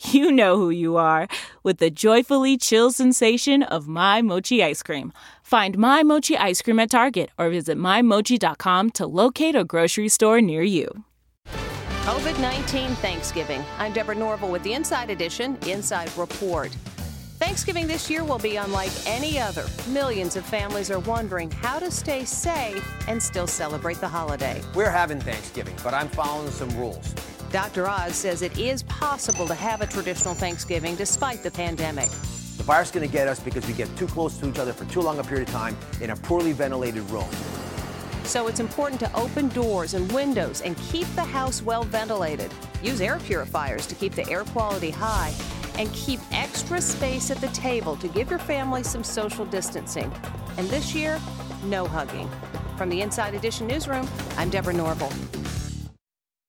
you know who you are with the joyfully chill sensation of My Mochi ice cream. Find My Mochi ice cream at Target or visit MyMochi.com to locate a grocery store near you. COVID 19 Thanksgiving. I'm Deborah Norville with the Inside Edition Inside Report. Thanksgiving this year will be unlike any other. Millions of families are wondering how to stay safe and still celebrate the holiday. We're having Thanksgiving, but I'm following some rules. Dr. Oz says it is possible to have a traditional Thanksgiving despite the pandemic. The virus is going to get us because we get too close to each other for too long a period of time in a poorly ventilated room. So it's important to open doors and windows and keep the house well ventilated. Use air purifiers to keep the air quality high and keep extra space at the table to give your family some social distancing. And this year, no hugging. From the Inside Edition newsroom, I'm Deborah Norville.